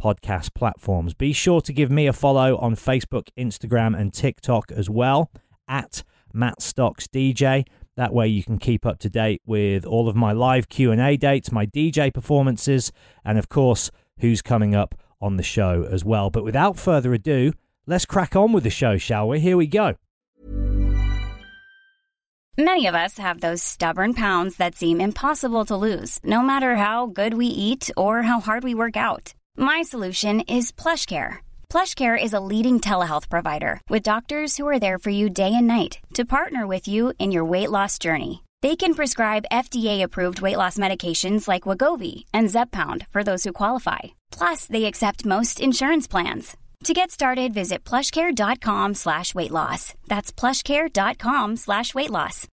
podcast platforms. Be sure to give me a follow on Facebook, Instagram, and TikTok as well at Matt Stocks DJ. That way you can keep up to date with all of my live Q&A dates, my DJ performances, and of course, who's coming up on the show as well. But without further ado, let's crack on with the show, shall we? Here we go. Many of us have those stubborn pounds that seem impossible to lose, no matter how good we eat or how hard we work out. My solution is PlushCare. PlushCare is a leading telehealth provider with doctors who are there for you day and night to partner with you in your weight loss journey. They can prescribe FDA-approved weight loss medications like Wegovy and Zepbound for those who qualify. Plus, they accept most insurance plans. To get started, visit plushcare.com slash weight loss. That's plushcare.com slash weight loss.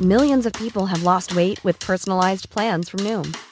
Millions of people have lost weight with personalized plans from Noom,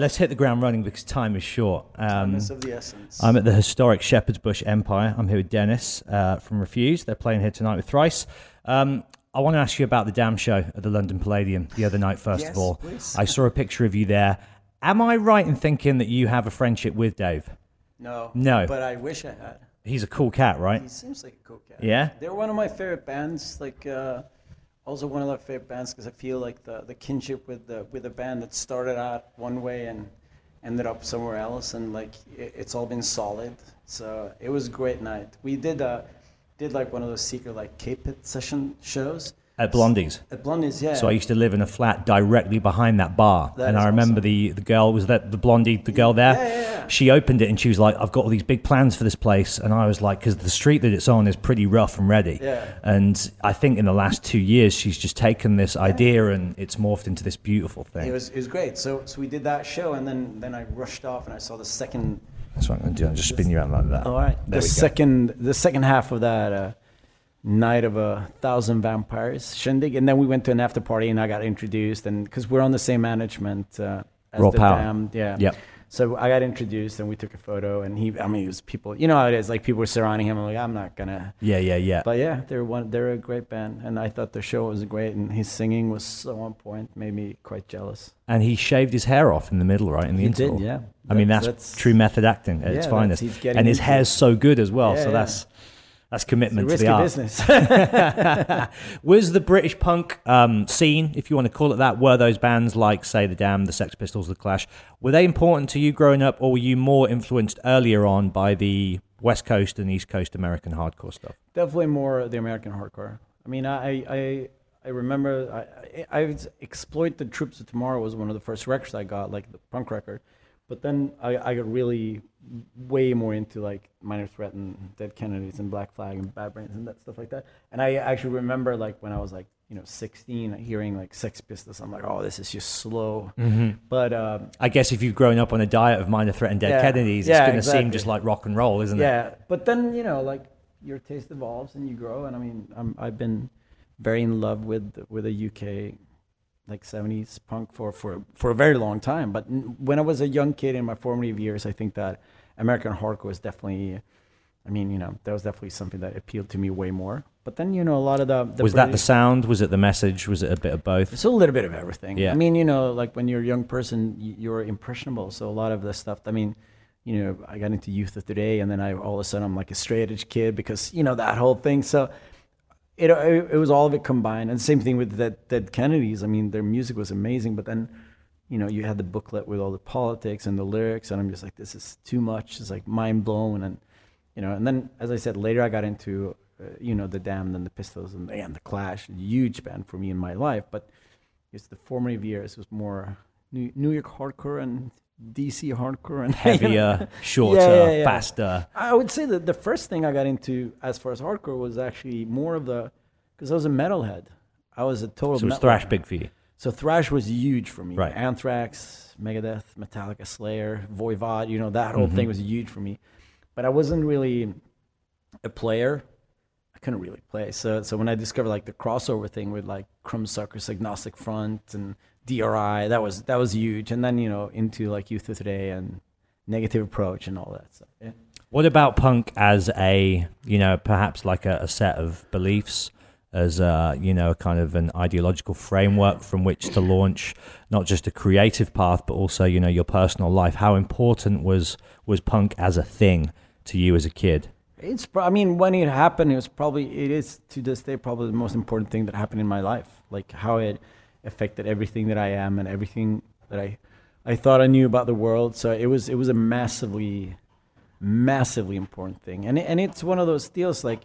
Right, let's hit the ground running because time is short. Um, Time of the essence. I'm at the historic Shepherd's Bush Empire. I'm here with Dennis uh, from Refused. They're playing here tonight with Thrice. Um, I want to ask you about the Damned Show at the London Palladium the other night, first Yes, of all. please. I saw a picture of you there. Am I right in thinking that you have a friendship with Dave? no, No. but I wish I had. He's a cool cat, right? He seems like a cool cat. Yeah? they're one of my favorite bands. Like, uh, also one of my favorite bands because I feel like the, the kinship with the with a band that started out one way and ended up somewhere else, and like it, it's all been solid. So it was a great night. We did uh, did like one of those secret like K-Pit session shows At Blondie's. at Blondie's. Yeah. So I used to live in a flat directly behind that bar, That and I remember awesome. the the girl was that the blondie, the girl there. Yeah, yeah, yeah. She opened it and she was like, "I've got all these big plans for this place," and I was like, "Because the street that it's on is pretty rough and ready." Yeah. And I think in the last two years, she's just taken this idea and it's morphed into this beautiful thing. It was it was great. So so we did that show, and then then I rushed off and I saw the second That's what I'm going to do. I'll just spin you around like that. All right. There the second, the second half of that uh, night of a thousand vampires shindig, and then we went to an after party, and I got introduced, and because we're on the same management uh, as Raw the Power. Damned, yeah. Yep. So I got introduced, and we took a photo, and he, I mean, it was people, you know how it is, like people were surrounding him. I'm like, I'm not gonna. Yeah, yeah, yeah. But yeah, they're one, they're a great band, and I thought the show was great, and his singing was so on point, made me quite jealous. and he shaved his hair off in the middle, right? In the He did, yeah. I mean, That's- that's, that's- true method acting at its Yeah, that's- finest. And his hair's so good as well. Yeah, so yeah. that's that's commitment to the art. business. Was the British punk um, scene, if you want to call it that, were those bands like, say, the Damned, the Sex Pistols, the Clash, were they important to you growing up, or were you more influenced earlier on by the West Coast and East Coast American hardcore stuff? definitely more the American hardcore. I mean, I I I remember I I, I exploit the Troops of Tomorrow was one of the first records I got, like the punk record. But then I, I got really way more into like Minor Threat and Dead Kennedys and Black Flag and Bad Brains and that stuff like that. And I actually remember like when I was like you know 16 hearing like Sex Pistols. I'm like, oh, this is just slow. Mm-hmm. But um, I guess if you've grown up on a diet of Minor Threat and Dead Yeah. Kennedys, it's Yeah, going to seem just like rock and roll, isn't it? yeah, but then you know, like your taste evolves and you grow. And I mean, I'm, I've been very in love with with a UK like 70s punk for for for a very long time. But when I was a young kid in my formative years, I think that American hardcore was definitely. I mean, you know, that was definitely something that appealed to me way more. But then, you know, a lot of the, the was that the sound? Was it the message? Was it a bit of both? It's a little bit of everything. Yeah. I mean, you know, like when you're a young person, you're impressionable. So a lot of the stuff. I mean, you know, I got into youth of today, and then I all of a sudden I'm like a straight edge kid because you know that whole thing. So it it, it was all of it combined. And same thing with the Dead Kennedys. I mean, their music was amazing, but then. You know, you had the booklet with all the politics and the lyrics, and I'm just like, this is too much. It's like mind blown, and you know. And then, as I said, later I got into, uh, you know, the Damned and the Pistols and, and the Clash, huge band for me in my life. But it's the formative years was more New York hardcore and DC hardcore and Heavier, shorter, Yeah, yeah, faster. I would say that the first thing I got into as far as hardcore was actually more of the because I was a metalhead. I was a total. So it was thrash big for you. So thrash was huge for me. Right. Anthrax, Megadeth, Metallica, Slayer, Voivod. You know that whole Mm-hmm. thing was huge for me. But I wasn't really a player. Couldn't really play. So so when I discovered like the crossover thing with like Crumb Crumbsuckers, Agnostic Front, and DRI, that was that was huge. And then you know into like Youth of Today and Negative Approach and all that stuff. Yeah. What about punk as a, you know, perhaps like a, a set of beliefs, as a, you know, a kind of an ideological framework from which to launch not just a creative path, but also, you know, your personal life? How important was was punk as a thing to you as a kid? It's. pro- I mean, when it happened, it was probably. It is to this day probably the most important thing that happened in my life. Like how it affected everything that I am and everything that I, I thought I knew about the world. So it was. It was a massively, massively important thing. And it, and it's one of those deals. Like,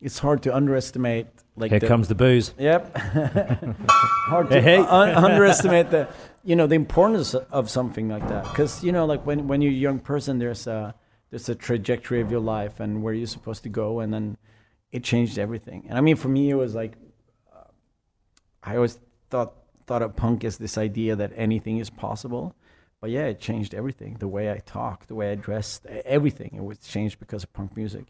it's hard to underestimate. Like Here the, comes the booze. Yep. Hard to Hey, hey. un- underestimate the, you know, the importance of something like that. Because you know, like when when you're a young person, there's a there's a trajectory of your life and where you're supposed to go, and then it changed everything. And I mean, for me, it was like uh, I always thought thought of punk as this idea that anything is possible. But yeah, it changed everything. The way I talk, the way I dressed, everything. It was changed because of punk music.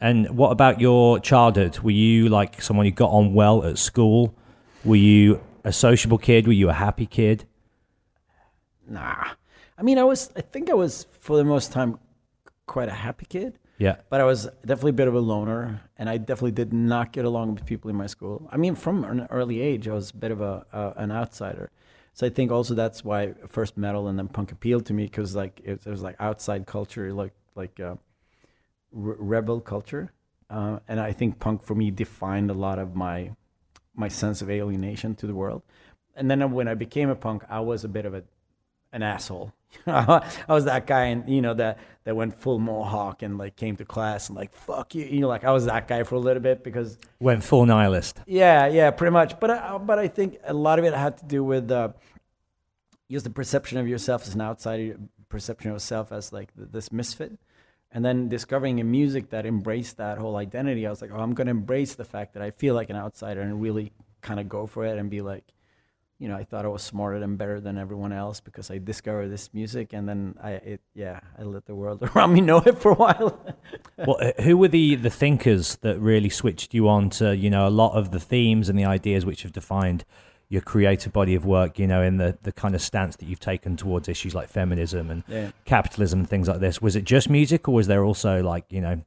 And what about your childhood? Were you like someone who got on well at school? Were you a sociable kid? Were you a happy kid? Nah. I mean, I was, I think I was, for the most time, quite a happy kid, Yeah. but I was definitely a bit of a loner, and I definitely did not get along with people in my school. I mean, from an early age, I was a bit of a, uh, an outsider. So I think also that's why first metal and then punk appealed to me, because like, it, it was like outside culture, like, like, uh, re- rebel culture. Uh, and I think punk for me defined a lot of my, my sense of alienation to the world. And then when I became a punk, I was a bit of a, an asshole. I was that guy, and you know that that went full mohawk and like came to class and like fuck you. You know, like I was that guy for a little bit because Went full nihilist. yeah, yeah, pretty much. But I, but I think a lot of it had to do with uh, just the perception of yourself as an outsider, perception of yourself as like th- this misfit, and then discovering a music that embraced that whole identity. I was like, oh, I'm gonna embrace the fact that I feel like an outsider and really kind of go for it and be like, you know, I thought I was smarter and better than everyone else because I discovered this music, and then I, it, yeah, I let the world around me know it for a while. well, uh, who were the the thinkers that really switched you on to you know a lot of the themes and the ideas which have defined your creative body of work? You know, in the the kind of stance that you've taken towards issues like feminism and yeah. capitalism and things like this. Was it just music, or was there also like you know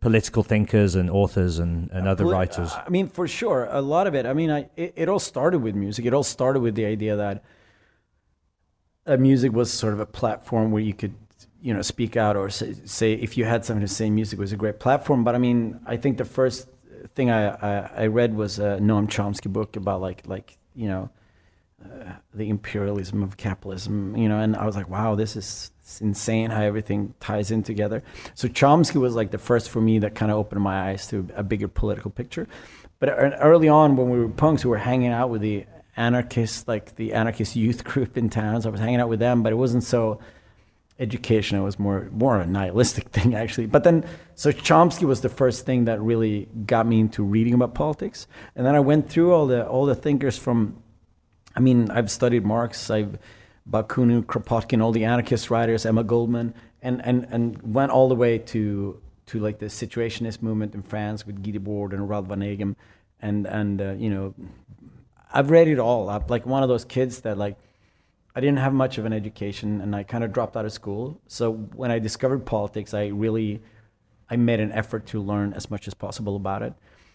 political thinkers and authors and, and other Poli- writers? I mean, for sure, a lot of it. I mean, I it, it all started with music. It all started with the idea that uh, music was sort of a platform where you could, you know, speak out or say, say if you had something to say. Music was a great platform. But I mean, I think the first thing I I, I read was a Noam Chomsky book about like like you know. The imperialism of capitalism, you know, and I was like, wow, this is insane how everything ties in together. So Chomsky was like the first for me that kind of opened my eyes to a bigger political picture. But er, early on, when we were punks, we were hanging out with the anarchists, like the anarchist youth group in town. So I was hanging out with them, but it wasn't so. educational. It was more more a nihilistic thing actually. But then, so Chomsky was the first thing that really got me into reading about politics. And then I went through all the all the thinkers from. I mean, I've studied Marx. I've Bakunin, Kropotkin, all the anarchist writers, Emma Goldman, and and and went all the way to to like the situationist movement in France with Guy Debord and Raoul Vaneigem, and and uh, you know, I've read it all. I'm like one of those kids that like I didn't have much of an education and I kind of dropped out of school. So when I discovered politics, I really I made an effort to learn as much as possible about it.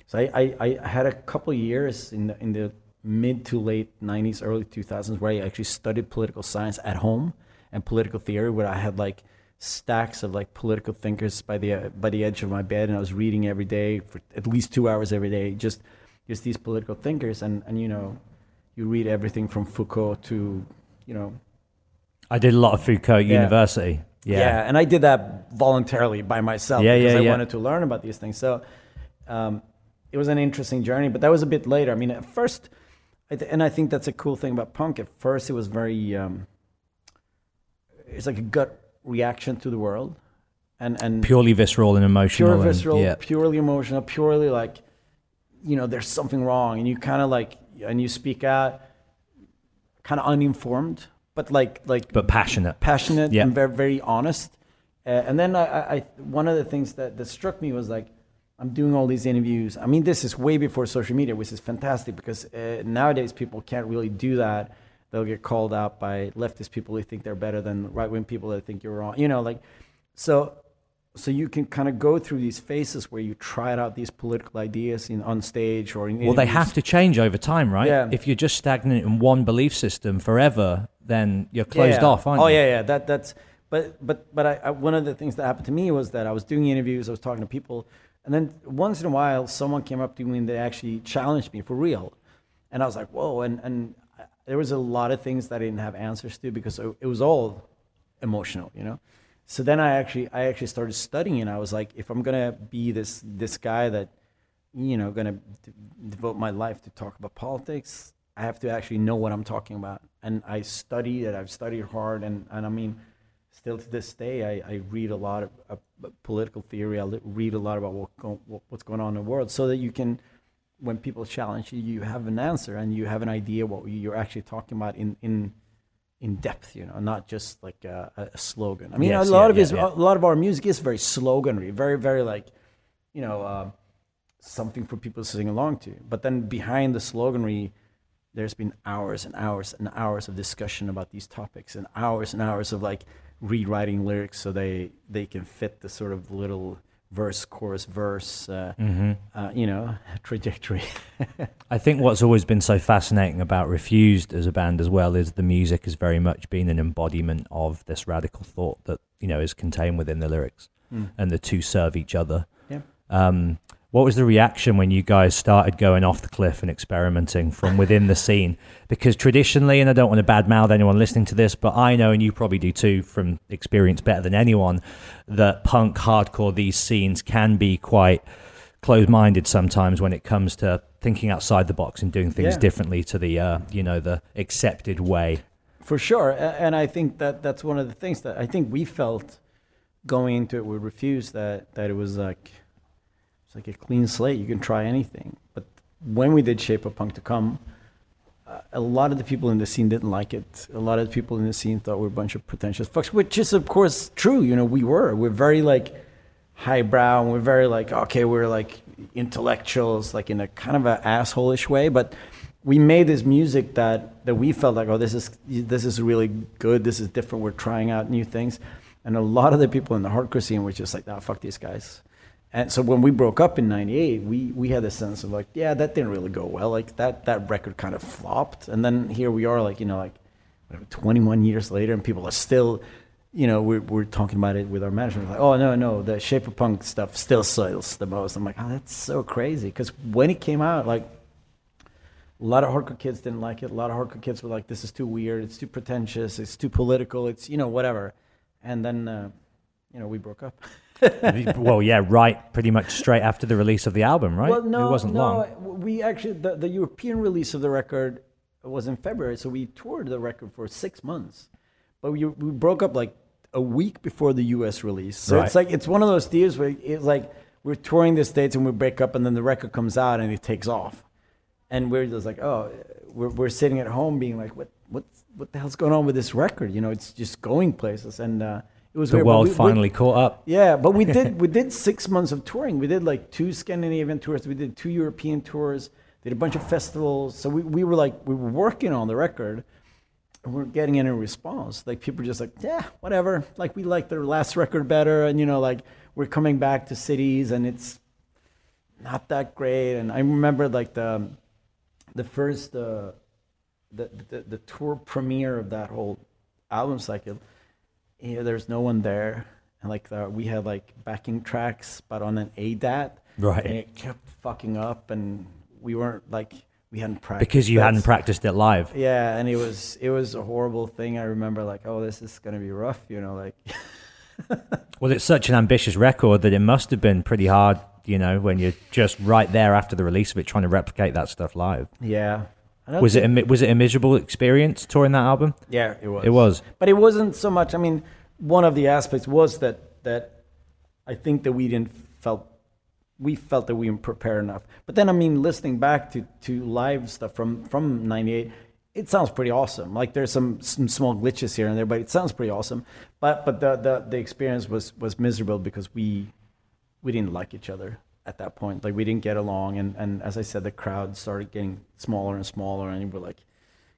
So I, I, I had a couple years in the, in the mid to late 90s, early 2000s where I actually studied political science at home and political theory, where I had like stacks of like political thinkers by the by the edge of my bed, and I was reading every day for at least two hours every day, just just these political thinkers, and and you know, you read everything from Foucault to you know. I did a lot of Foucault yeah. University. Yeah. yeah, and I did that voluntarily by myself yeah, because yeah, I yeah. wanted to learn about these things. So um, it was an interesting journey, but that was a bit later. I mean, at first, and I think that's a cool thing about punk. At first, it was very, um, it's like a gut reaction to the world, and and purely visceral and emotional. pure and- visceral, yeah. purely emotional, purely like, you know, there's something wrong, and you kind of like, and you speak out, kind of uninformed, but like like but passionate. passionate Yeah. and very very honest. Uh, and then I, I one of the things that, that struck me was like I'm doing all these interviews. I mean, this is way before social media, which is fantastic because uh, nowadays people can't really do that. They'll get called out by leftist people who think they're better than right wing people that think you're wrong. You know, like so. So you can kind of go through these phases where you try out these political ideas in on stage or in Well, they have to change over time, right? Yeah. If you're just stagnant in one belief system forever, then you're closed yeah. off, aren't oh you? Oh yeah, yeah. That that's. But but but I, I, one of the things that happened to me was that I was doing interviews, I was talking to people, and then once in a while, someone came up to me and they actually challenged me for real, and I was like, whoa! And and there was a lot of things that I didn't have answers to because it, was all emotional, you know. So then I actually I actually started studying, and I was like, if I'm gonna be this this guy that, you know, gonna d- devote my life to talk about politics, I have to actually know what I'm talking about. And I studied it. I've studied hard, and, and I mean, still to this day, I, I read a lot of, of political theory. I read a lot about what go, what, what's going on in the world, so that you can, when people challenge you, you have an answer and you have an idea what you're actually talking about in in in depth. You know, not just like a, a slogan. I mean, Yes, a lot yeah, of yeah, yeah. a lot of our music is very sloganry, very very like, you know. Uh, something for people to sing along to. But then behind the sloganry, there's been hours and hours and hours of discussion about these topics and hours and hours of like rewriting lyrics so they they can fit the sort of little verse chorus verse uh, uh, you know trajectory. I think what's always been so fascinating about Refused as a band as well is the music has very much been an embodiment of this radical thought that you know is contained within the lyrics, and the two serve each other. yeah. Um, what was the reaction when you guys started going off the cliff and experimenting from within the scene? Because traditionally, and I don't want to badmouth anyone listening to this, but I know, and you probably do too, from experience better than anyone, that punk, hardcore, these scenes can be quite closed-minded sometimes when it comes to thinking outside the box and doing things Yeah. differently to the, uh, you know, the accepted way. for sure and i think that that's one of the things that i think we felt going into it we refused that that it was like it's like a clean slate. You can try anything. But when we did shape of punk to come uh, a lot of the people in the scene didn't like it. A lot of the people in the scene thought we are a bunch of pretentious fucks which is of course true. You know we were. We're very like highbrow and we're very like okay we're like intellectuals like in a kind of an asshole-ish way. But we made this music that that we felt like oh this is this is really good. This is different. We're trying out new things. And a lot of the people in the hardcore scene were just like nah fuck these guys and so when we broke up in 98 we we had a sense of like yeah that didn't really go well like that that record kind of flopped and then here we are like you know like whatever, 21 years later and people are still you know we're, we're talking about it with our management like oh no no the shape of punk stuff still sells the most i'm like oh that's so crazy because when it came out like a lot of hardcore kids didn't like it. A lot of hardcore kids were like, "This is too weird. It's too pretentious. It's too political. It's you know whatever." And then, uh, you know, we broke up. well, yeah, right, pretty much straight after the release of the album, right? Well, no, it wasn't no. long. We actually the, the European release of the record was in February, so we toured the record for six months. But we we broke up like a week before the U.S. release. So Right. it's like it's one of those deals where it's like we're touring the states and we break up, and then the record comes out and it takes off, and we're just like, oh, we're we're sitting at home being like, what what what the hell's going on with this record? You know, it's just going places, and uh, it was The weird, world we- we- finally caught up. yeah, but we did we did six months of touring. We did like two Scandinavian tours. We did two European tours. Did a bunch of festivals. So we, we were like we were working on the record. And we we're getting any response. Like people were just like, yeah, whatever. Like we like their last record better, and you know, like we're coming back to cities, and it's not that great. And I remember like the the first uh, the, the the tour premiere of that whole album cycle yeah, there's no one there. And like the, we had like backing tracks, but on an ADAT. Right. And it kept fucking up, and we weren't like we hadn't practiced Because you hadn't practiced it live. Yeah, and it was it was a horrible thing. I remember like, oh, this is gonna be rough, you know, like. Well, it's such an ambitious record that it must have been pretty hard, you know, when you're just right there after the release of it, trying to replicate that stuff live. Yeah. I don't Was it a, was it a miserable experience touring that album? Yeah, it was. It was. But it wasn't so much. I mean, one of the aspects was that that I think that we didn't felt we felt that we weren't prepared enough. But then I mean, listening back to to live stuff from from '98, it sounds pretty awesome. Like there's some some small glitches here and there, but it sounds pretty awesome. But but the the, the experience was was miserable because we we didn't like each other at that point. Like we didn't get along, and and as I said, the crowd started getting smaller and smaller, and we're like,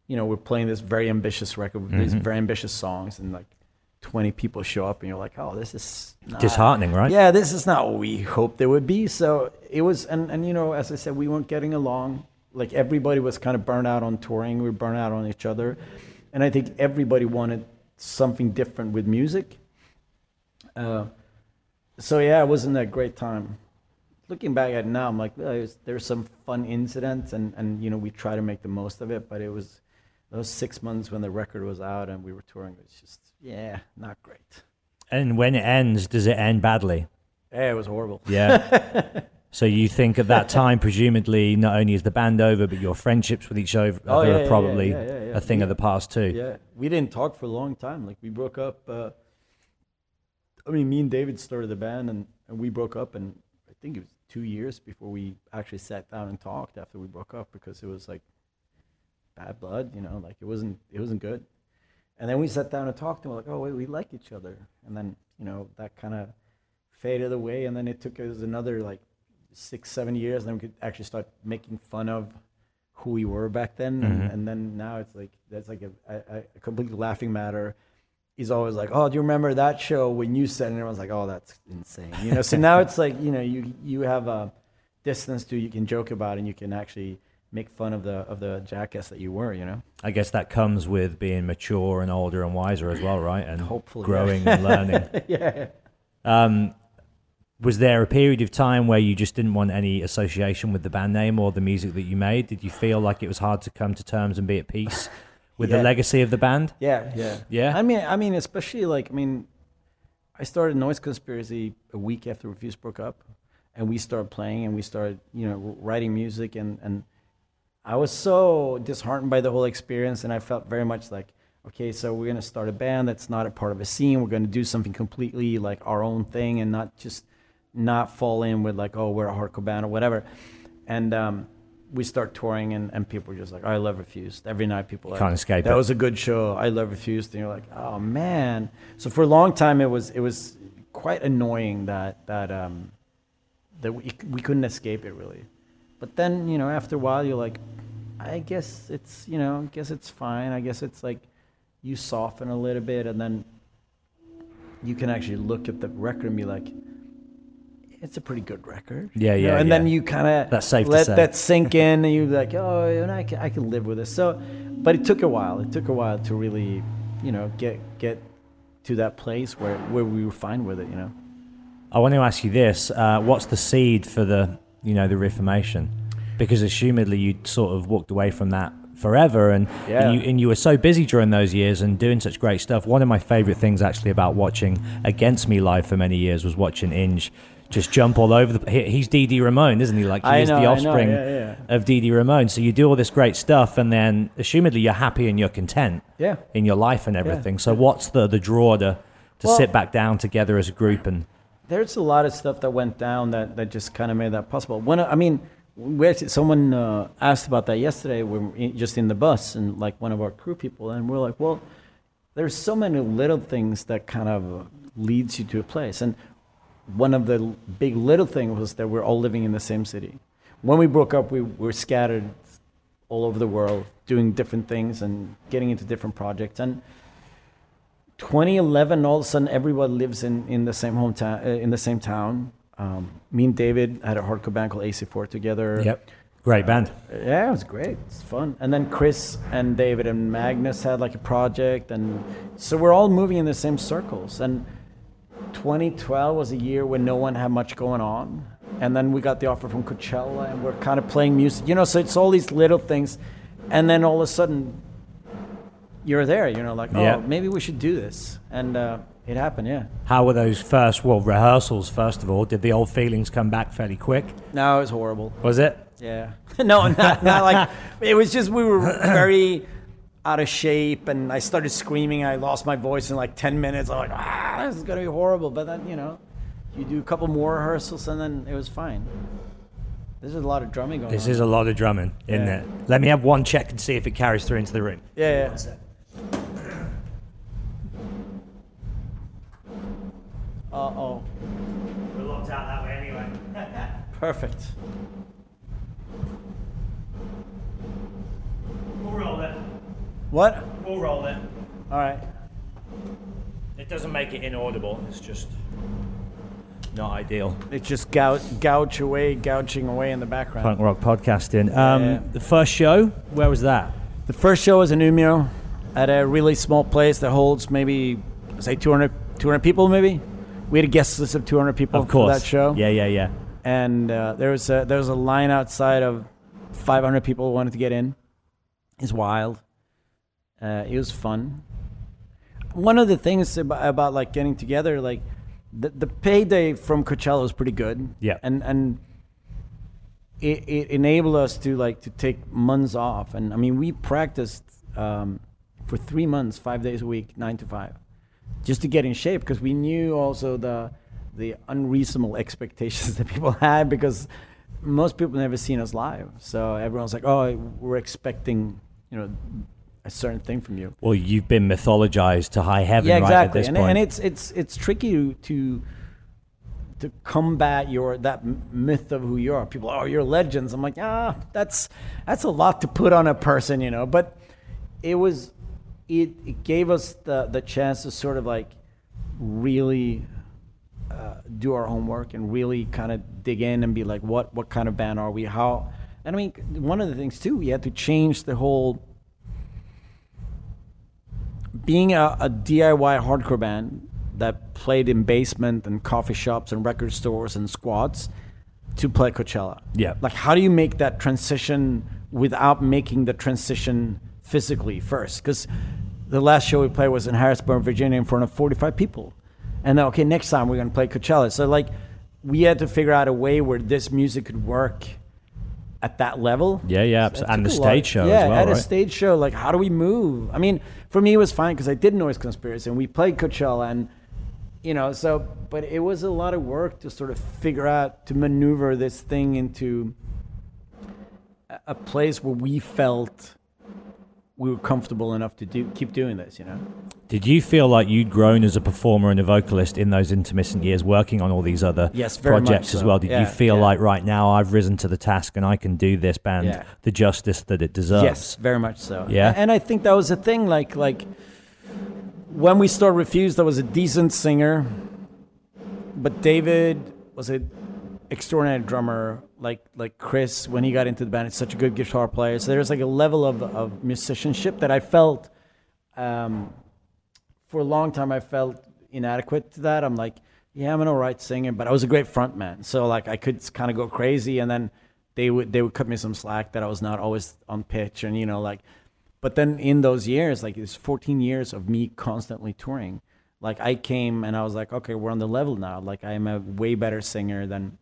you know, we're playing this very ambitious record with these very ambitious songs, and like. 20 people show up and you're like oh this is not, Disheartening, right? yeah this is not what we hoped it would be so it was and, and you know as i said we weren't getting along like everybody was kind of burnt out on touring we were burnt out on each other and i think everybody wanted something different with music uh, so yeah it wasn't a great time looking back at it now i'm like there's, there's some fun incidents and, and you know we try to make the most of it but it was those six months when the record was out and we were touring it was just yeah not great And when it ends, does it end badly? yeah it was horrible Yeah. so you think at that time, presumably, not only is the band over, but your friendships with each other Oh, are yeah, yeah, probably yeah, yeah. a thing of the past too. Yeah, we didn't talk for a long time. Like we broke up. Uh, I mean, me and David started the band, and, and we broke up, and I think it was two years before we actually sat down and talked after we broke up because it was like bad blood, you know, like it wasn't it wasn't good. And then we sat down and talked, and we're like, oh wait, we like each other. And then you know that kind of faded away, and then it took us another like six, seven years, and then we could actually start making fun of who we were back then, and, and then now it's like that's like a, a, a complete laughing matter. He's always like, "Oh, do you remember that show when you said?" And everyone's like, "Oh, that's insane," you know. so now it's like you know you you have a distance to you can joke about, and you can actually make fun of the of the jackass that you were, you know. I guess that comes with being mature and older and wiser as well, right? And Hopefully, yeah. growing and learning. yeah. Um, was there a period of time where you just didn't want any association with the band name or the music that you made? Did you feel like it was hard to come to terms and be at peace with the legacy of the band? Yeah, yeah, Yeah? I mean, I mean, especially like, I mean, I started Noise Conspiracy a week after Refused broke up, and we started playing, and we started, you know, writing music, and and I was so disheartened by the whole experience, and I felt very much like, okay, so we're gonna start a band that's not a part of a scene. We're gonna do something completely like our own thing, and not just not fall in with like, oh, we're a hardcore band or whatever, and. um we start touring and, and people are just like, I love Refused. Every night people are Can't like, escape that it. was a good show. I love Refused. And you're like, oh man. So for a long time, it was it was quite annoying that that um that we we couldn't escape it really. But then you know after a while you're like, I guess it's you know I guess it's fine. I guess it's like you soften a little bit and then you can actually look at the record and be like. It's a pretty good record. Yeah, You know, yeah, And then you kind of That's safe to let that sink in, and you're like, oh, and I can, I can live with this. So, but it took a while. It took a while to really, you know, get get to that place where where we were fine with it. You know. I want to ask you this: uh, What's the seed for the, you know, the Reformation? Because assumedly you sort of walked away from that forever, and, Yeah. and you and you were so busy during those years and doing such great stuff. One of my favorite things actually about watching Against Me live for many years was watching Inge just jump all over the. he- He's Dee Ramone, isn't he? Like he I is know, the offspring yeah, yeah. of Dee Ramone. So you do all this great stuff, and then assumedly you're happy and you're content Yeah. in your life and everything. So what's the the draw to to Well- sit back down together as a group and There's a lot of stuff that went down that, that just kind of made that possible. When I mean, we actually, someone uh, asked about that yesterday. We were just in the bus, and like one of our crew people, and we're like, well, there's so many little things that kind of leads you to a place. And one of the big little things was that we're all living in the same city. When we broke up, we were scattered all over the world, doing different things and getting into different projects. And 2011, all of a sudden, everyone lives in, in the same hometown, uh, in the same town. Um, me and David had a hardcore band called AC4 together. yep, great band. Yeah, it was great. It's fun. And then Chris and David and Magnus had like a project, and so we're all moving in the same circles. And 2012 was a year when no one had much going on, and then we got the offer from Coachella, and we're kind of playing music, you know. So it's all these little things, and then all of a sudden, you're there. You know, like oh, Yeah. maybe we should do this, and uh, it happened. Yeah. How were those first well rehearsals? First of all, did the old feelings come back fairly quick? No, it was horrible. Was it? Yeah. no, not, not like it was just we were very out of shape and I started screaming. I lost my voice in like 10 minutes. I'm like, ah, this is going to be horrible. But then, you know, you do a couple more rehearsals and then it was fine. This is a lot of drumming going on. This on. is a lot of drumming, isn't Yeah. it? Let me have one check and see if it carries through into the room. yeah, yeah. Uh oh. We're locked out that way anyway. Perfect. We'll roll it. What? We'll roll it. All right. It doesn't make it inaudible. It's just not ideal. It's just gouge, gouge away, gouging away in the background. Punk rock podcasting. Um, Yeah. The first show, where was that? The first show was in Umeå at a really small place that holds maybe, say, 200, 200 people, maybe. We had a guest list of 200 people Of course. for that show. Yeah, yeah, yeah. And uh, there, was a, there was a line outside of 500 people who wanted to get in. It's wild. Uh, it was fun. One of the things about, about like getting together, like the, the payday from Coachella was pretty good. Yeah. And and it, it enabled us to like to take months off. And I mean, we practiced um, for three months, five days a week, nine to five, just to get in shape because we knew also the the unreasonable expectations that people had because most people never seen us live. So everyone's like, "Oh, we're expecting, you know, a certain thing from you." Well, you've been mythologized to high heaven yeah, right exactly. at this and, point. and it's it's it's tricky to to to combat your that myth of who you are. People, oh, you're legends. I'm like, ah, that's that's a lot to put on a person, you know. But it was it, it gave us the the chance to sort of like really uh, do our homework and really kind of dig in and be like, what what kind of band are we? How? And I mean, one of the things too, we had to change the whole being a, a DIY hardcore band that played in basement and coffee shops and record stores and squats to play Coachella. Yeah. Like, how do you make that transition without making the transition physically first? Because the last show we played was in Harrisonburg, Virginia, in front of 45 people. And then, okay, next time we're going to play Coachella. So, like, we had to figure out a way where this music could work at that level. Yeah, yeah, It and the took a lot- stage show as yeah, well, at a stage show, like how do we move? I mean, for me it was fine because I did Noise Conspiracy and we played Coachella and you know, so but it was a lot of work to sort of figure out to maneuver this thing into a place where we felt we were comfortable enough to do keep doing this, you know. Did you feel like you'd grown as a performer and a vocalist in those intermittent years, working on all these other Yes, projects as well? Did you feel yeah. like right now I've risen to the task and I can do this band Yeah. the justice that it deserves? Yes, very much so. Yeah? and I think that was the thing. Like, like when we started Refused, there was a decent singer, but David was an extraordinary drummer. Like, like Chris, when he got into the band, is such a good guitar player. So there's like a level of, of musicianship that I felt um, for a long time. I felt inadequate to that. I'm like, yeah, I'm an alright singer, but I was a great front man. So like, I could kind of go crazy, and then they would they would cut me some slack that I was not always on pitch, and you know like. But then in those years, like it's 14 years of me constantly touring. Like I came and I was like, okay, we're on the level now. Like I am a way better singer than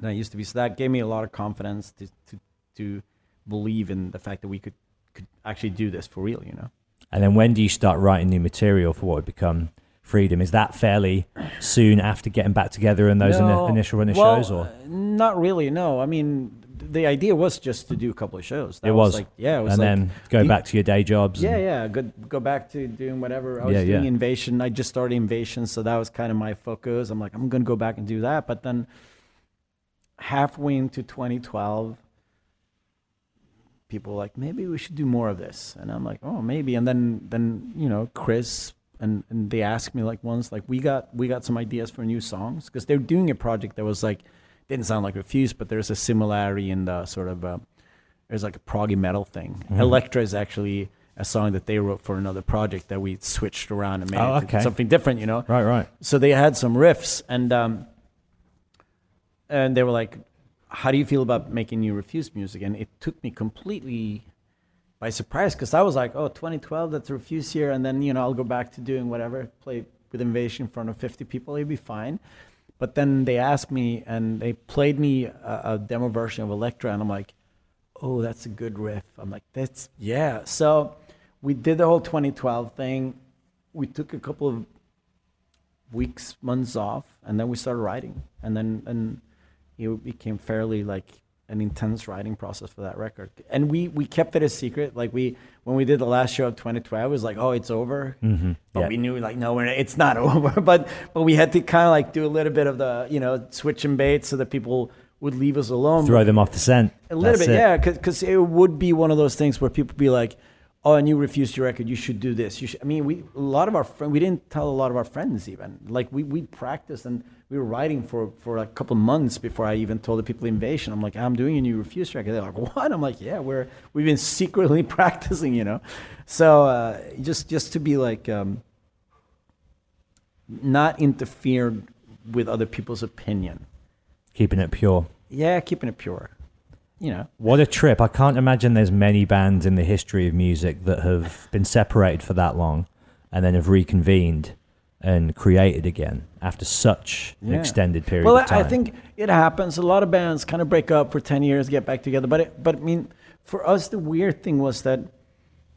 than I used to be. So that gave me a lot of confidence to to to believe in the fact that we could could actually do this for real. You know. And then when do you start writing new material for what would become Freedom? Is that fairly soon after getting back together and those No. initial run of Well, shows, or uh, not really. No, I mean the idea was just to do a couple of shows. That it was? like yeah, it was and like, then go you- back to your day jobs. Yeah, and- yeah. Go go back to doing whatever. I was Yeah, doing yeah. Invasion. I just started Invasion, so that was kind of my focus. I'm like, I'm gonna go back and do that. But then halfway into 2012, people were like, maybe we should do more of this. And I'm like, oh, maybe. And then then you know, Chris and and they asked me like once, like we got we got some ideas for new songs because they're doing a project that was like didn't sound like Refused, but there's a similarity in the sort of uh, there's like a proggy metal thing. Mhm. Elektra is actually a song that they wrote for another project that we switched around and made Oh, okay. something different, you know. Right, right. So they had some riffs and um, and they were like, "How do you feel about making new Refused music?" And it took me completely by surprise because I was like, "Oh, 2012, that's a Refused year," and then you know I'll go back to doing whatever, play with Invasion in front of 50 people, it'd be fine. But then they asked me and they played me a, a demo version of Elektra, and I'm like, "Oh, that's a good riff." I'm like, "That's yeah." So we did the whole 2012 thing. We took a couple of weeks, months off, and then we started writing, and then and it became fairly like an intense writing process for that record. And we we kept it a secret. Like we when we did the last show of 2012, it was like, oh, it's over. Mm-hmm. But Yeah. we knew like no, we're, it's not over. but but we had to kind of like do a little bit of the you know switch and bait so that people would leave us alone. Throw them off the scent. A little That's bit, it. yeah, because it would be one of those things where people be like, "Oh, and you refused your record. You should do this." You should. I mean, we a lot of our friends. We didn't tell a lot of our friends even. Like we we practiced and we were writing for for a couple months before I even told the people Invasion. I'm like, "I'm doing a new Refused record." They're like, "What?" I'm like, "Yeah, we're we've been secretly practicing, you know." So uh, just just to be like. Um, not interfered with other people's opinion. Keeping it pure. Yeah, keeping it pure. You know. What a trip. I can't imagine there's many bands in the history of music that have been separated for that long and then have reconvened and created again after such an extended period Well, of time. I think it happens. A lot of bands kind of break up for 10 years, get back together. But, it, but I mean, for us, the weird thing was that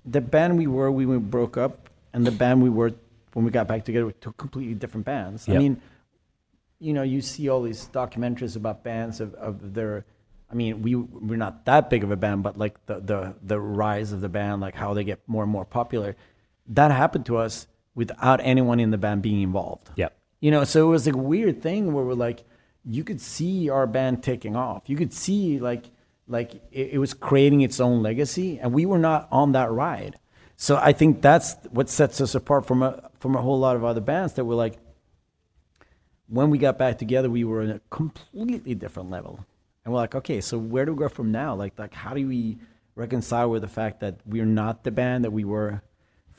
the band we were, when we broke up, and the band we were, when we got back together, were two completely different bands. I mean, you know, you see all these documentaries about bands of, of their. I mean, we we're not that big of a band, but like the, the the rise of the band, like how they get more and more popular, that happened to us without anyone in the band being involved. Yep. You know, so it was like a weird thing where we're like, you could see our band taking off. You could see like like it, it was creating its own legacy, and we were not on that ride. So I think that's what sets us apart from a from a whole lot of other bands that were like, when we got back together, we were in a completely different level, and we're like, okay, so where do we go from now? Like like how do we reconcile with the fact that we're not the band that we were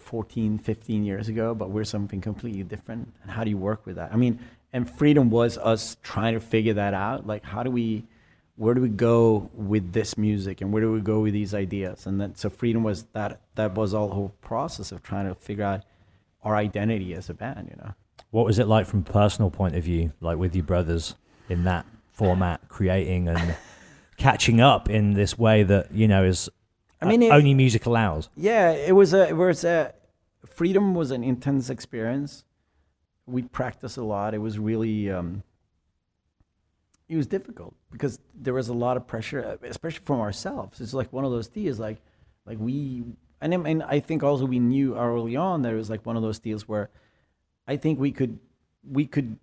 14, 15 years ago, but we're something completely different. And how do you work with that? I mean, and freedom was us trying to figure that out. Like, how do we, where do we go with this music, and where do we go with these ideas? And then, so freedom was that. That was all the whole process of trying to figure out our identity as a band. You know. What was it like from a personal point of view, like with your brothers in that format, creating and catching up in this way that, you know, is I mean, it- only music allows? Yeah, it was a it was a freedom was an intense experience. We practiced a lot. It was really um, it was difficult because there was a lot of pressure, uh, especially from ourselves. It's like one of those deals, like like we and I, mean, I think also we knew early on that it was like one of those deals where I think we could we could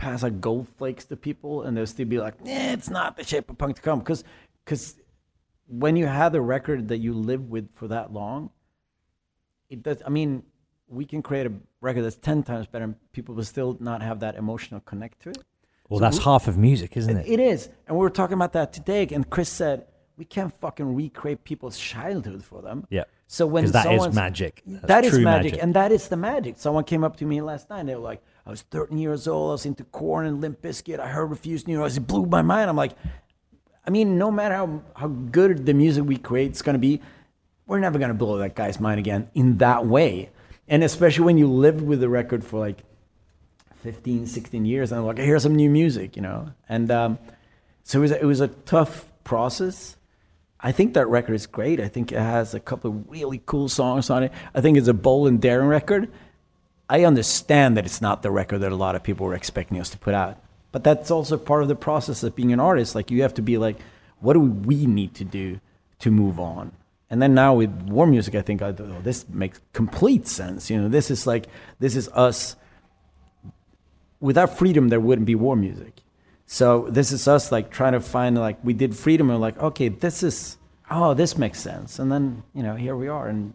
pass like gold flakes to people and they'll still be like, eh, it's not the shape of punk to come because because when you have a record that you live with for that long, it does. I mean, we can create a record that's ten times better, and people will still not have that emotional connect to it. Well, So that's we- half of music, isn't it? It is, and we were talking about that today. And Chris said we can't fucking recreate people's childhood for them. Yeah. So when that is magic. That's that is true magic, and that is the magic. Someone came up to me last night. and They were like, "I was 13 years old. I was into Korn and Limp Bizkit. I heard Refused New Noise. It blew my mind." I'm like, I mean, no matter how how good the music we create is going to be, we're never going to blow that guy's mind again in that way. And especially when you lived with the record for like 15, 16 years, and like, here's some new music, you know. And um, so it was a, it was a tough process. I think that record is great. I think it has a couple of really cool songs on it. I think it's a bold and daring record. I understand that it's not the record that a lot of people were expecting us to put out. But that's also part of the process of being an artist. Like you have to be like, what do we need to do to move on? And then now with war music, I think oh, this makes complete sense. You know, this is like this is us. Without freedom, there wouldn't be war music. So this is us like trying to find like we did freedom and like okay, this is oh this makes sense. And then you know here we are and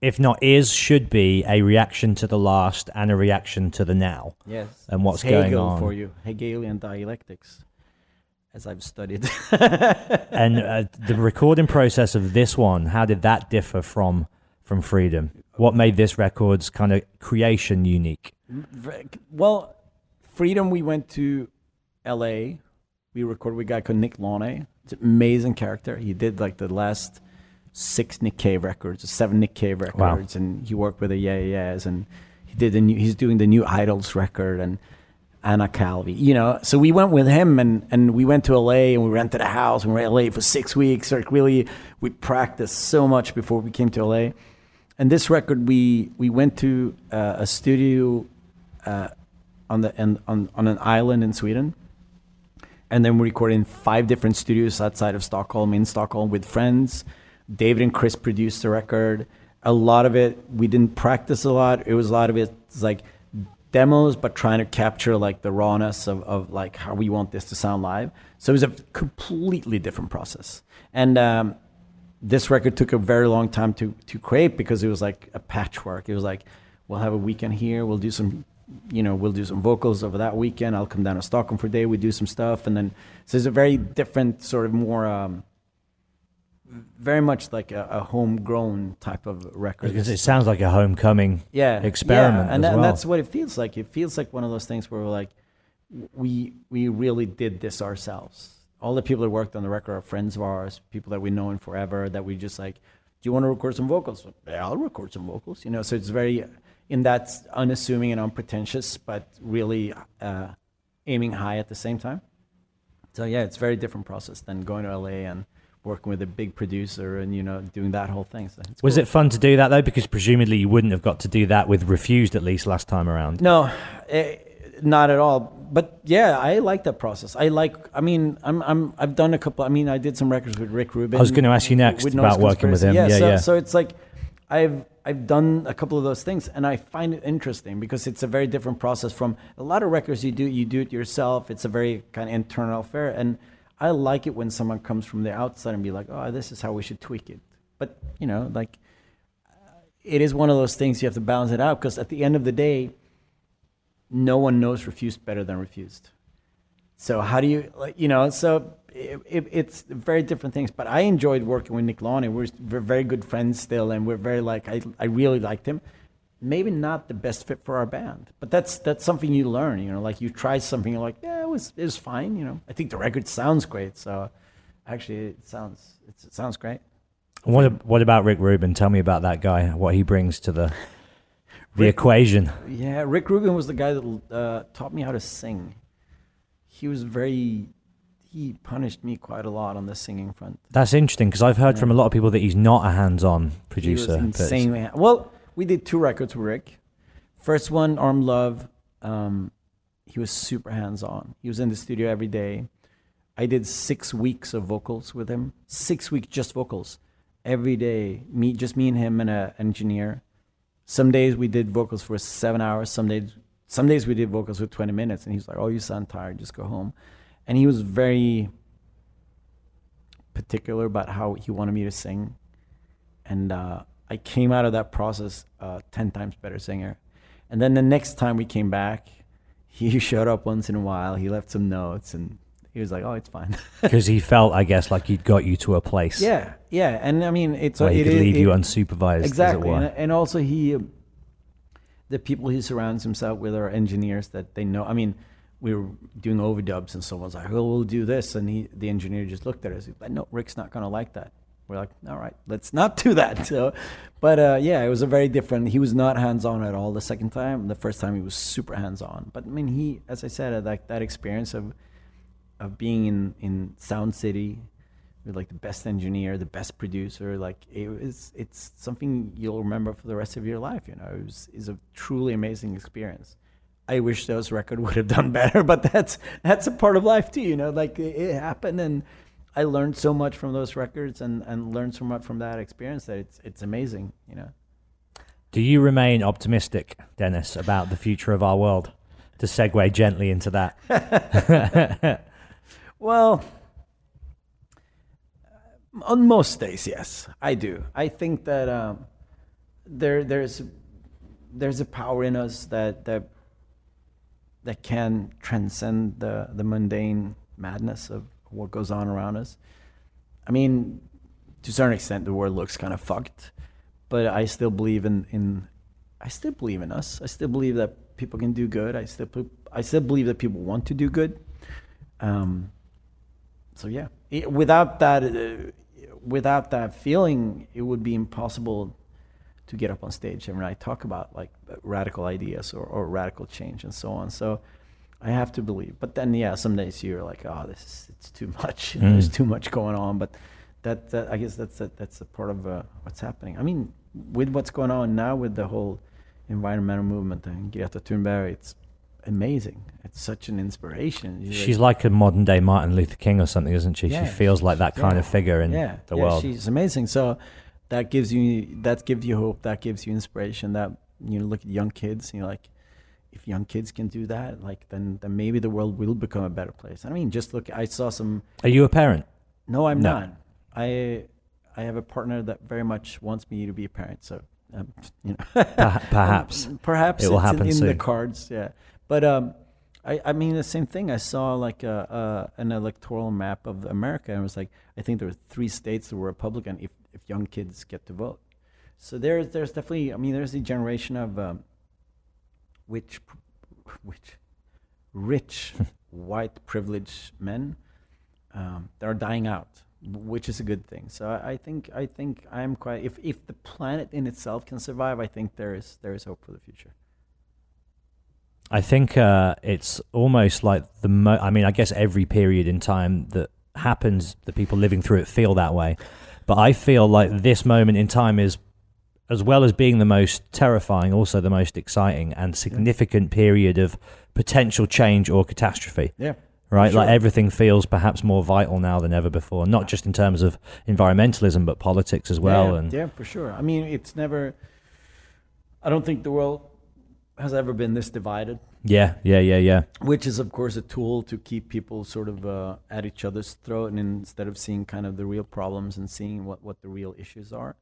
if not is, should be a reaction to the last and a reaction to the now. Yes. And what's going Hegel on. for you, Hegelian dialectics, as I've studied. and uh, the recording process of this one, how did that differ from from Freedom? What made this record's kind of creation unique? well, Freedom, we went to L.A. We recorded with a guy called Nick Launay. It's an amazing character. He did like the last six Nick Cave records, seven Nick Cave records, and he worked with the Yeah Yeah Yeahs, and he did the new. He's doing the new Idles record and Anna Calvi. You know, so we went with him, and and we went to LA, and we rented a house, and we were in LA for six weeks. Like really, we practiced so much before we came to LA. And this record, we we went to uh, a studio uh, on the and on on an island in Sweden and then we recorded in five different studios outside of Stockholm, in Stockholm with friends. David and Chris produced the record. A lot of it we didn't practice a lot. It was a lot of it like demos, but trying to capture like the rawness of, of like how we want this to sound live. So it was a completely different process. And um, this record took a very long time to to create because it was like a patchwork. It was like we'll have a weekend here, we'll do some you know, we'll do some vocals over that weekend. I'll come down to Stockholm for a day. We do some stuff, and then so it's a very different sort of more, um, very much like a, a homegrown type of record. Because it sounds like a homecoming yeah, experiment yeah, and, and well. that's what it feels like. It feels like one of those things where we're like, we we really did this ourselves. All the people that worked on the record are friends of ours, people that we know in forever. That we just like, do you want to record some vocals? Yeah, I'll record some vocals. You know, so it's very in that unassuming and unpretentious, but really uh, aiming high at the same time. So yeah, it's a very different process than going to LA and working with a big producer and you know doing that whole thing. So Was cool. it fun to do that though? Because presumably you wouldn't have got to do that with Refused at least last time around. No, eh, not at all. But yeah, I like that process. I like. I mean, I'm. I'm. I've done a couple. I mean, I did some records with Rick Rubin. I was gonna ask you next with about working with him. Yeah, so, yeah. So it's like, I've I've done a couple of those things, and I find it interesting because it's a very different process from a lot of records you do. You do it yourself. It's a very kind of internal affair, and I like it when someone comes from the outside and be like, "Oh, this is how we should tweak it." But you know, like, uh, it is one of those things you have to balance it out because at the end of the day, no one knows Refused better than Refused. So how do you, like, you know, so it, it, it's very different things. But I enjoyed working with Nick Launay. We're, we're very good friends still, and we're very like I, I really liked him. Maybe not the best fit for our band. But that's that's something you learn. You know, like you try something, you're like, yeah, it was it was fine. You know, I think the record sounds great. So actually, it sounds it's, it sounds great. What what about Rick Rubin? Tell me about that guy. What he brings to the the Rick- equation. Yeah, Rick Rubin was the guy that uh, taught me how to sing. He was very he punished me quite a lot on the singing front. That's interesting because I've heard from a lot of people that he's not a hands-on He producer. was but insanely well. We did two records with Rick. First one, Armed Love. Um, he was super hands on. He was in the studio every day. I did six weeks of vocals with him. Six weeks just vocals every day. Me, just me and him and an engineer. Some days we did vocals for seven hours. Some days, some days we did vocals for twenty minutes. And he's like, "Oh, you sound tired. Just go home." And he was very particular about how he wanted me to sing. And uh, I came out of that process uh, 10 times better singer. And then the next time we came back, he showed up once in a while. He left some notes and he was like, oh, it's fine. because he felt, I guess, like he'd got you to a place yeah, yeah. And I mean, it's where he it could leave you it- unsupervised, exactly. as And, and also, he, um, the people he surrounds himself with are engineers that they know. I mean, we were doing overdubs and someone's like, oh, we'll do this. And he, the engineer just looked at us. He's like, no, Rick's not going to like that. We're like, all right, let's not do that. So, but uh, yeah, it was a very different. He was not hands on at all the second time. The first time he was super hands on. But I mean, he, as I said, like that experience of of being in in Sound City with like the best engineer, the best producer, like it was it's something you'll remember for the rest of your life. You know, it was is a truly amazing experience. I wish those record would have done better, but that's that's a part of life too. You know, like it happened, and I learned so much from those records, and and learned so much from that experience that it's it's amazing. You know. Do you remain optimistic, Dennis, about the future of our world? To segue gently into that. Well, on most days, yes, I do. I think that um, there there's there's a power in us that that that can transcend the the mundane madness of what goes on around us. I mean, to a certain extent, the world looks kind of fucked, but I still believe in in I still believe in us. I still believe that people can do good. I still I still believe that people want to do good. Um, so yeah, it, without that, uh, without that feeling, it would be impossible to get up on stage and I talk about like radical ideas or, or radical change and so on. So I have to believe. But then yeah, some days you're like, oh, this is it's too much. You know, There's Mm. too much going on. But that, that I guess that's a, that's a part of uh, what's happening. I mean, with what's going on now with the whole environmental movement and Greta Thunberg, it's amazing. It's such an inspiration. You're She's like a modern day Martin Luther King or something, isn't she? Yeah. She feels like that kind Yeah. of figure in yeah, the yeah, world. She's amazing. So that gives you that gives you hope. That gives you inspiration. That you know, look at young kids. And you're like if young kids can do that, like then then maybe the world will become a better place. I mean, just look. I saw some. Are you a parent? No, I'm No. not. I I have a partner that very much wants me to be a parent. So um, you know, perhaps. perhaps It will it's in- happen in, the soon. cards. Yeah, but um, I I mean the same thing. I saw like a, a an electoral map of America, and it was like I think there were three states that were Republican if if young kids get to vote. So there's there's definitely I mean there's a generation of um, which which rich white privileged men um, that are dying out, which is a good thing. So I, I think I think I'm quite if if the planet in itself can survive, I think there is there is hope for the future. I think uh, it's almost like the. Mo- I mean, I guess every period in time that happens, the people living through it feel that way. But I feel like this moment in time is, as well as being the most terrifying, also the most exciting and significant period of potential change or catastrophe. Yeah. Right, like everything feels perhaps more vital now than ever before. Not just in terms of environmentalism, but politics as well. yeah, and yeah, for sure. I mean, it's never. I don't think the world has ever been this divided. yeah, yeah, yeah, yeah. which is of course a tool to keep people sort of uh, at each other's throat and instead of seeing kind of the real problems and seeing what, what the real issues are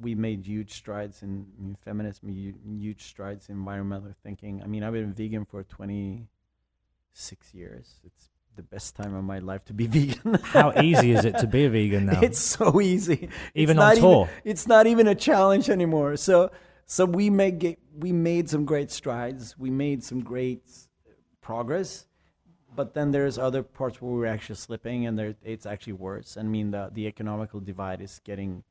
we made huge strides in, in feminism huge strides in environmental thinking i mean i've been vegan for 26 years it's the best time of my life to be vegan How easy is it to be a vegan now? it's so easy Even It's on tour? it's not even a challenge anymore so so we made we made some great strides. We made some great progress, but then there's other parts where we're actually slipping, and there it's actually worse. I mean, the the economical divide is getting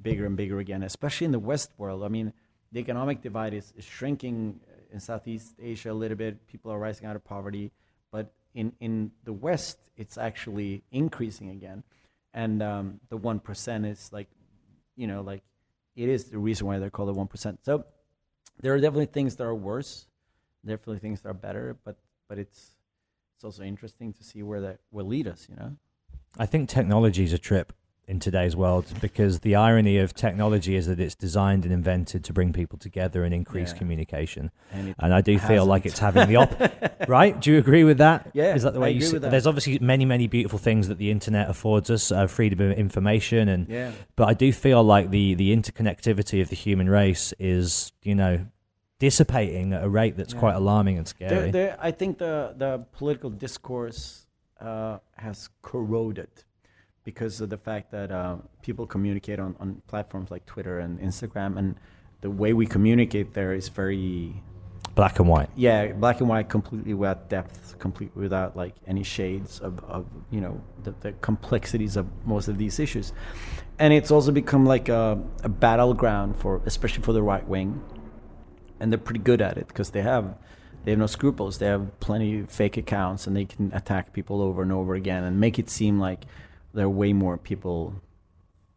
bigger and bigger again, especially in the West world. I mean, the economic divide is, is shrinking in Southeast Asia a little bit. People are rising out of poverty, but in in the West, it's actually increasing again, and um, the one percent is like, you know, like it is the reason why they're called the one percent. So there are definitely things that are worse, definitely things that are better, but but it's it's also interesting to see where that will lead us. You know. I think technology is a trip in today's world because the irony of technology is that it's designed and invented to bring people together and increase Yeah. communication. And, And I do feel like it's having the op. right? Do you agree with that? Yeah, Is that the way I you see? with that. There's obviously many, many beautiful things that the internet affords us, uh, freedom of information, and Yeah. but I do feel like the the interconnectivity of the human race is, you know, dissipating at a rate that's Yeah. quite alarming and There, scary. there, I think the the political discourse uh, has corroded because of the fact that uh, people communicate on, on platforms like Twitter and Instagram, and the way we communicate there is very Black and white. yeah black and white, completely without depth, completely without like any shades of, of you know the, the complexities of most of these issues, and it's also become like a, a battleground for especially for the right wing and they're pretty good at it because they have they have no scruples. They have plenty of fake accounts, and they can attack people over and over again and make it seem like there are way more people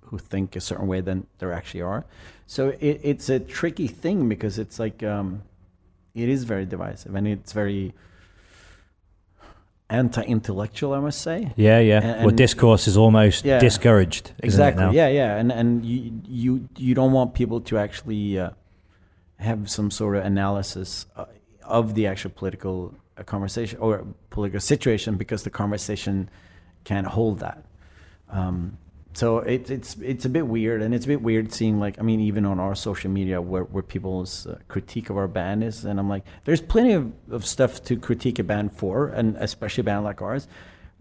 who think a certain way than there actually are. So it, it's a tricky thing because it's like um, it is very divisive and it's very anti-intellectual, I must say. Yeah, yeah. And- well, discourse is almost Yeah. discouraged. Exactly. Yeah, yeah, and and you you you don't want people to actually uh, have some sort of analysis uh, of the actual political uh, conversation or political situation because the conversation can't hold that. Um, so it, it's it's a bit weird, and it's a bit weird seeing like I mean even on our social media where where people's uh, critique of our band is, and I'm like, there's plenty of, of stuff to critique a band for, and especially a band like ours,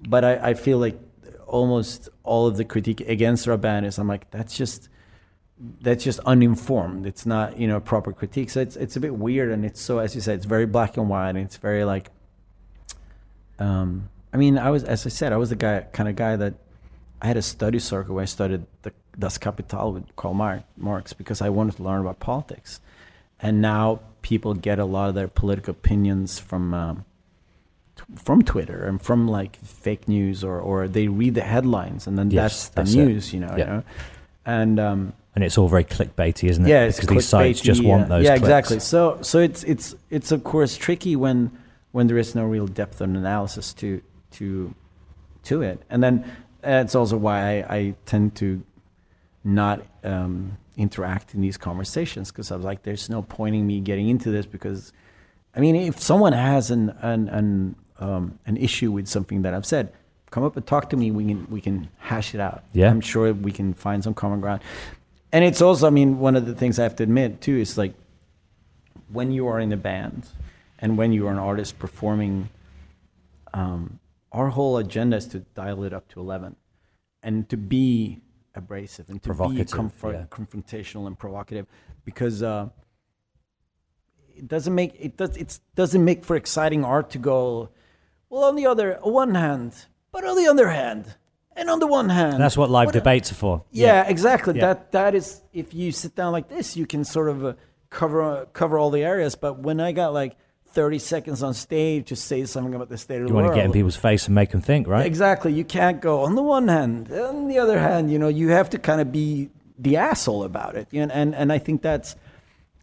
but I, I feel like almost all of the critique against our band is I'm like that's just that's just uninformed. It's not you know proper critique. So it's it's a bit weird, and it's so as you said, it's very black and white, and it's very like. Um, I mean, I was as I said, I was the guy kind of guy that I had a study circle where I studied the Das Kapital with Karl Marx because I wanted to learn about politics, and now people get a lot of their political opinions from. Um, t- from Twitter and from like fake news, or, or they read the headlines and then Yes, that's the that's it. news, you know. Yeah. You know? And um, And it's all very clickbaity, isn't it? yeah, because these sites just want those. Yeah, clicks. exactly. So so it's it's it's of course tricky when when there is no real depth and analysis to to to it, and then that's also why I, I tend to not um, interact in these conversations because I was like, there's no pointing me getting into this because, I mean, if someone has an an an um, an issue with something that I've said, come up and talk to me. We can we can hash it out. Yeah. I'm sure we can find some common ground. And it's also, I mean, one of the things I have to admit too is like when you are in a band and when you are an artist performing, um, our whole agenda is to dial it up to 11 and to be abrasive and to be comfort, yeah. confrontational and provocative because uh, it doesn't make it does it doesn't make for exciting art to go well on the other one hand but on the other hand and on the one hand That's what live what- debates are for. yeah, exactly. Yeah. That that is if you sit down like this, you can sort of uh, cover uh, cover all the areas. But when I got like thirty seconds on stage to say something about the state of You the world. You want to get in people's face and make them think, right? exactly, you can't go on the one hand. On the other hand, you know, you have to kind of be the asshole about it. You know, and and I think that's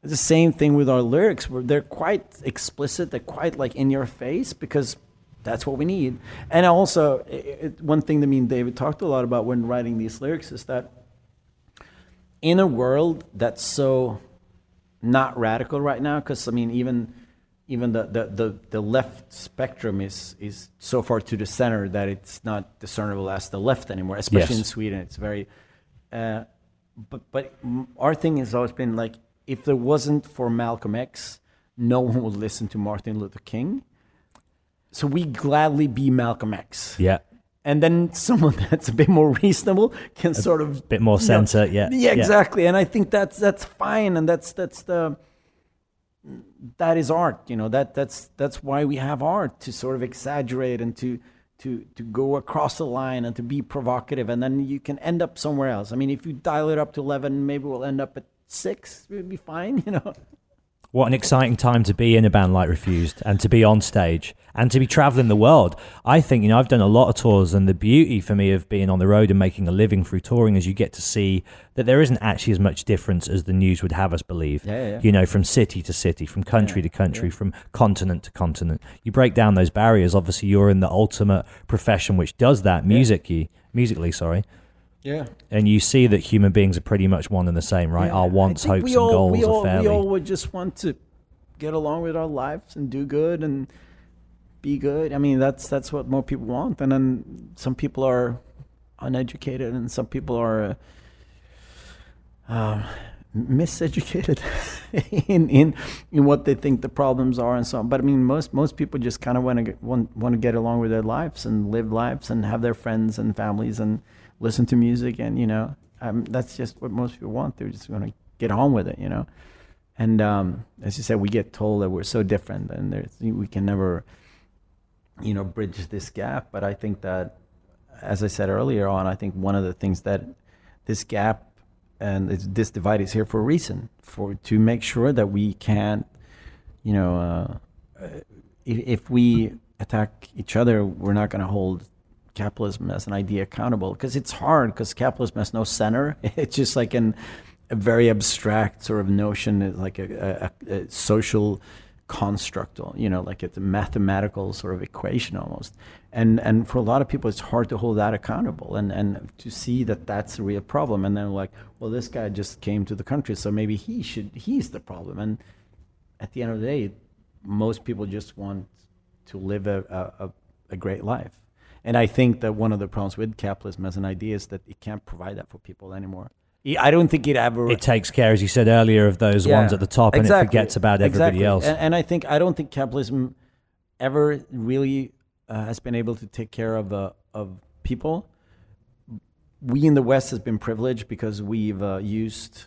the same thing with our lyrics. Where they're quite explicit. They're quite like in your face because that's what we need. And also, it, one thing that me and David talked a lot about when writing these lyrics is that in a world that's so not radical right now, because I mean, even even the, the, the, the left spectrum is is so far to the center that it's not discernible as the left anymore. Especially Yes. in Sweden, it's very. Uh, but but our thing has always been like, if there wasn't for Malcolm X, no one would listen to Martin Luther King. So we gladly be Malcolm X Yeah. and then someone that's a bit more reasonable can sort of A bit more you know, yeah, yeah yeah. exactly and i think that's that's fine and that's that's the that is art you know that that's that's why we have art to sort of exaggerate and to to to go across the line and to be provocative and then you can end up somewhere else. I mean if you dial it up to 11 maybe we'll end up at 6 we'll be fine you know What an exciting time to be in a band like Refused and to be on stage and to be traveling the world. I think, you know, I've done a lot of tours, and the beauty for me of being on the road and making a living through touring is you get to see that there isn't actually as much difference as the news would have us believe. Yeah, yeah, yeah. You know, from city to city, from country to country, from continent to continent. You break down those barriers. Obviously, you're in the ultimate profession which does that musically, musically, sorry. Yeah And you see that human beings are pretty much one and the same, right? Our wants, hopes, and all, goals we are fairly. We all would just want to get along with our lives and do good and be good. I mean, that's that's what more people want. And then some people are uneducated, and some people are uh, um, miseducated in in in what they think the problems are and so on. But I mean, most most people just kind of want to want want to get along with their lives and live lives and have their friends and families and listen to music and you know um, that's just what most people want. They're just going to get on with it, you know. And um, as you said, we get told that we're so different and we can never, you know, bridge this gap. But I think that, as I said earlier on, I think one of the things that this gap and this divide is here for a reason, for to make sure that we can't, you know, uh, if, if we attack each other, we're not going to hold capitalism as an idea accountable because it's hard because capitalism has no center. It's just like an a very abstract sort of notion, it's like a, a, a social construct, or, you know, like it's a mathematical sort of equation almost. And and for a lot of people, it's hard to hold that accountable and and to see that that's a real problem. And then like, well, this guy just came to the country, so maybe he should he's the problem. And at the end of the day, most people just want to live a, a, a great life. And I think that one of the problems with capitalism as an idea is that it can't provide that for people anymore. I don't think it ever. It takes care, as you said earlier, of those ones at the top, and it forgets about everybody exactly. else. And, and I think I don't think capitalism ever really uh, has been able to take care of uh, of people. We in the West has been privileged because we've uh, used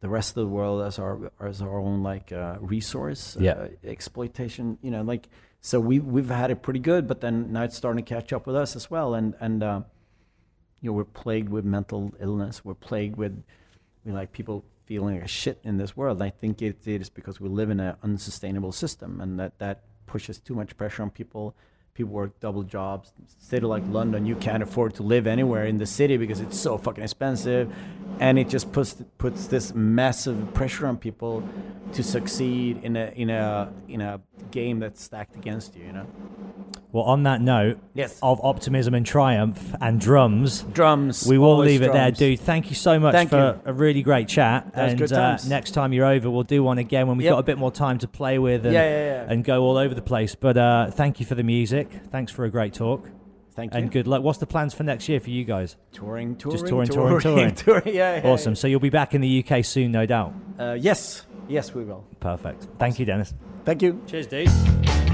the rest of the world as our as our own like uh, resource Yeah. uh, exploitation. You know, like so we we've had it pretty good, but then now it's starting to catch up with us as well. And and uh, you know we're plagued with mental illness. We're plagued with we like people feeling like shit in this world. I think it, it is because we live in an unsustainable system, and that that pushes too much pressure on people. People work double jobs. City like London, you can't afford to live anywhere in the city because it's so fucking expensive, and it just puts puts this massive pressure on people to succeed in a in a in a game that's stacked against you. You know. Well, on that note Yes. of optimism and triumph and drums, Drums. we will leave it there, dude. Thank you so much Thank for you. a really great chat. That and uh, next time you're over, we'll do one again when we've Yep. got a bit more time to play with and, Yeah, yeah, yeah. and go all over the place. But uh, thank you for the music. Thanks for a great talk. Thank you. And good luck. What's the plans for next year for you guys? touring, touring, Just touring, touring, touring. touring. Yeah, yeah, Awesome. So you'll be back in the UK soon, no doubt. Uh, yes, yes, we will. Perfect. Thank you, Dennis. Thank you. Cheers, dude.